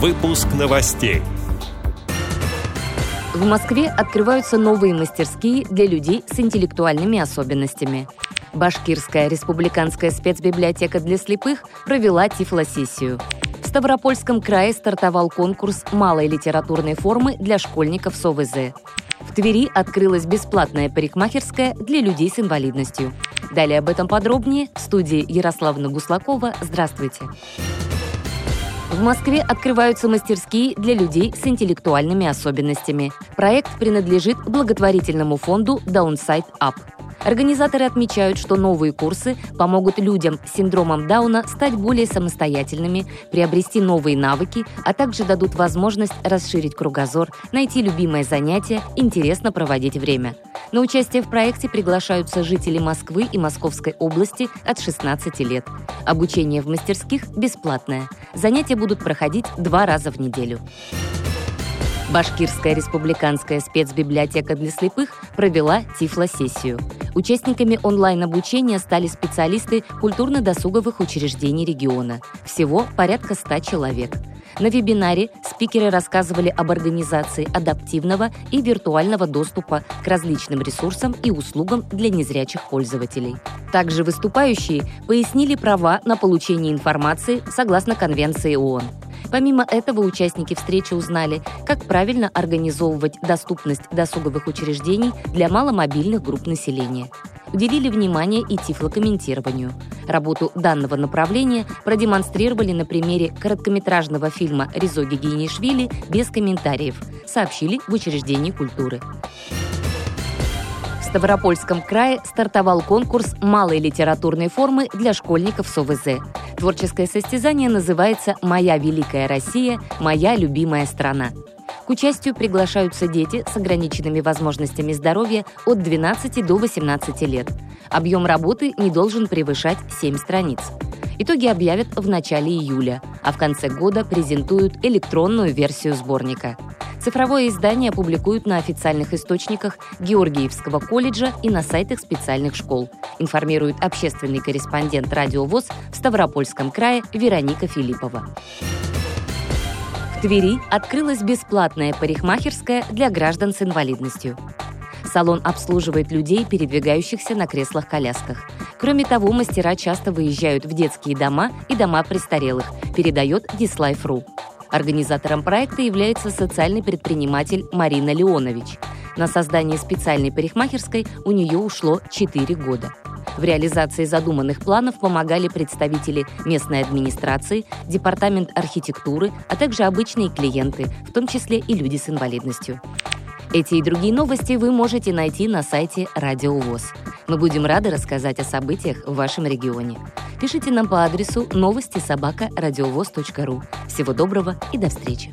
Выпуск новостей. В Москве открываются новые мастерские для людей с интеллектуальными особенностями. Башкирская республиканская спецбиблиотека для слепых провела тифлосессию. В Ставропольском крае стартовал конкурс малой литературной формы для школьников с ОВЗ. В Твери открылась бесплатная парикмахерская для людей с инвалидностью. Далее об этом подробнее в студии Ярославна Гуслакова. Здравствуйте. В Москве открываются мастерские для людей с интеллектуальными особенностями. Проект принадлежит благотворительному фонду Downside Up. Организаторы отмечают, что новые курсы помогут людям с синдромом Дауна стать более самостоятельными, приобрести новые навыки, а также дадут возможность расширить кругозор, найти любимое занятие, интересно проводить время. На участие в проекте приглашаются жители Москвы и Московской области от 16 лет. Обучение в мастерских бесплатное. Занятия будут проходить два раза в неделю. Башкирская республиканская спецбиблиотека для слепых провела тифлосессию. Участниками онлайн-обучения стали специалисты культурно-досуговых учреждений региона. Всего порядка 100 человек. На вебинаре спикеры рассказывали об организации адаптивного и виртуального доступа к различным ресурсам и услугам для незрячих пользователей. Также выступающие пояснили права на получение информации согласно Конвенции ООН. Помимо этого, участники встречи узнали, как правильно организовывать доступность досуговых учреждений для маломобильных групп населения. Уделили внимание и тифлокомментированию. Работу данного направления продемонстрировали на примере короткометражного фильма «Ризо Гигиенишвили» без комментариев, сообщили в учреждении культуры. В Ставропольском крае стартовал конкурс малой литературной формы для школьников с ОВЗ. Творческое состязание называется «Моя великая Россия. Моя любимая страна». К участию приглашаются дети с ограниченными возможностями здоровья от 12 до 18 лет. Объем работы не должен превышать 7 страниц. Итоги объявят в начале июля, а в конце года презентуют электронную версию сборника – Цифровое издание публикуют на официальных источниках Георгиевского колледжа и на сайтах специальных школ, информирует общественный корреспондент «Радио ВОЗ» в Ставропольском крае Вероника Филиппова. В Твери открылась бесплатная парикмахерская для граждан с инвалидностью. Салон обслуживает людей, передвигающихся на креслах-колясках. Кроме того, мастера часто выезжают в детские дома и дома престарелых, передает Dislife.ru. Организатором проекта является социальный предприниматель Марина Леонович. На создание специальной парикмахерской у нее ушло 4 года. В реализации задуманных планов помогали представители местной администрации, департамент архитектуры, а также обычные клиенты, в том числе и люди с инвалидностью. Эти и другие новости вы можете найти на сайте Радио ВОЗ. Мы будем рады рассказать о событиях в вашем регионе. Пишите нам по адресу новости собака ру. Всего доброго и до встречи!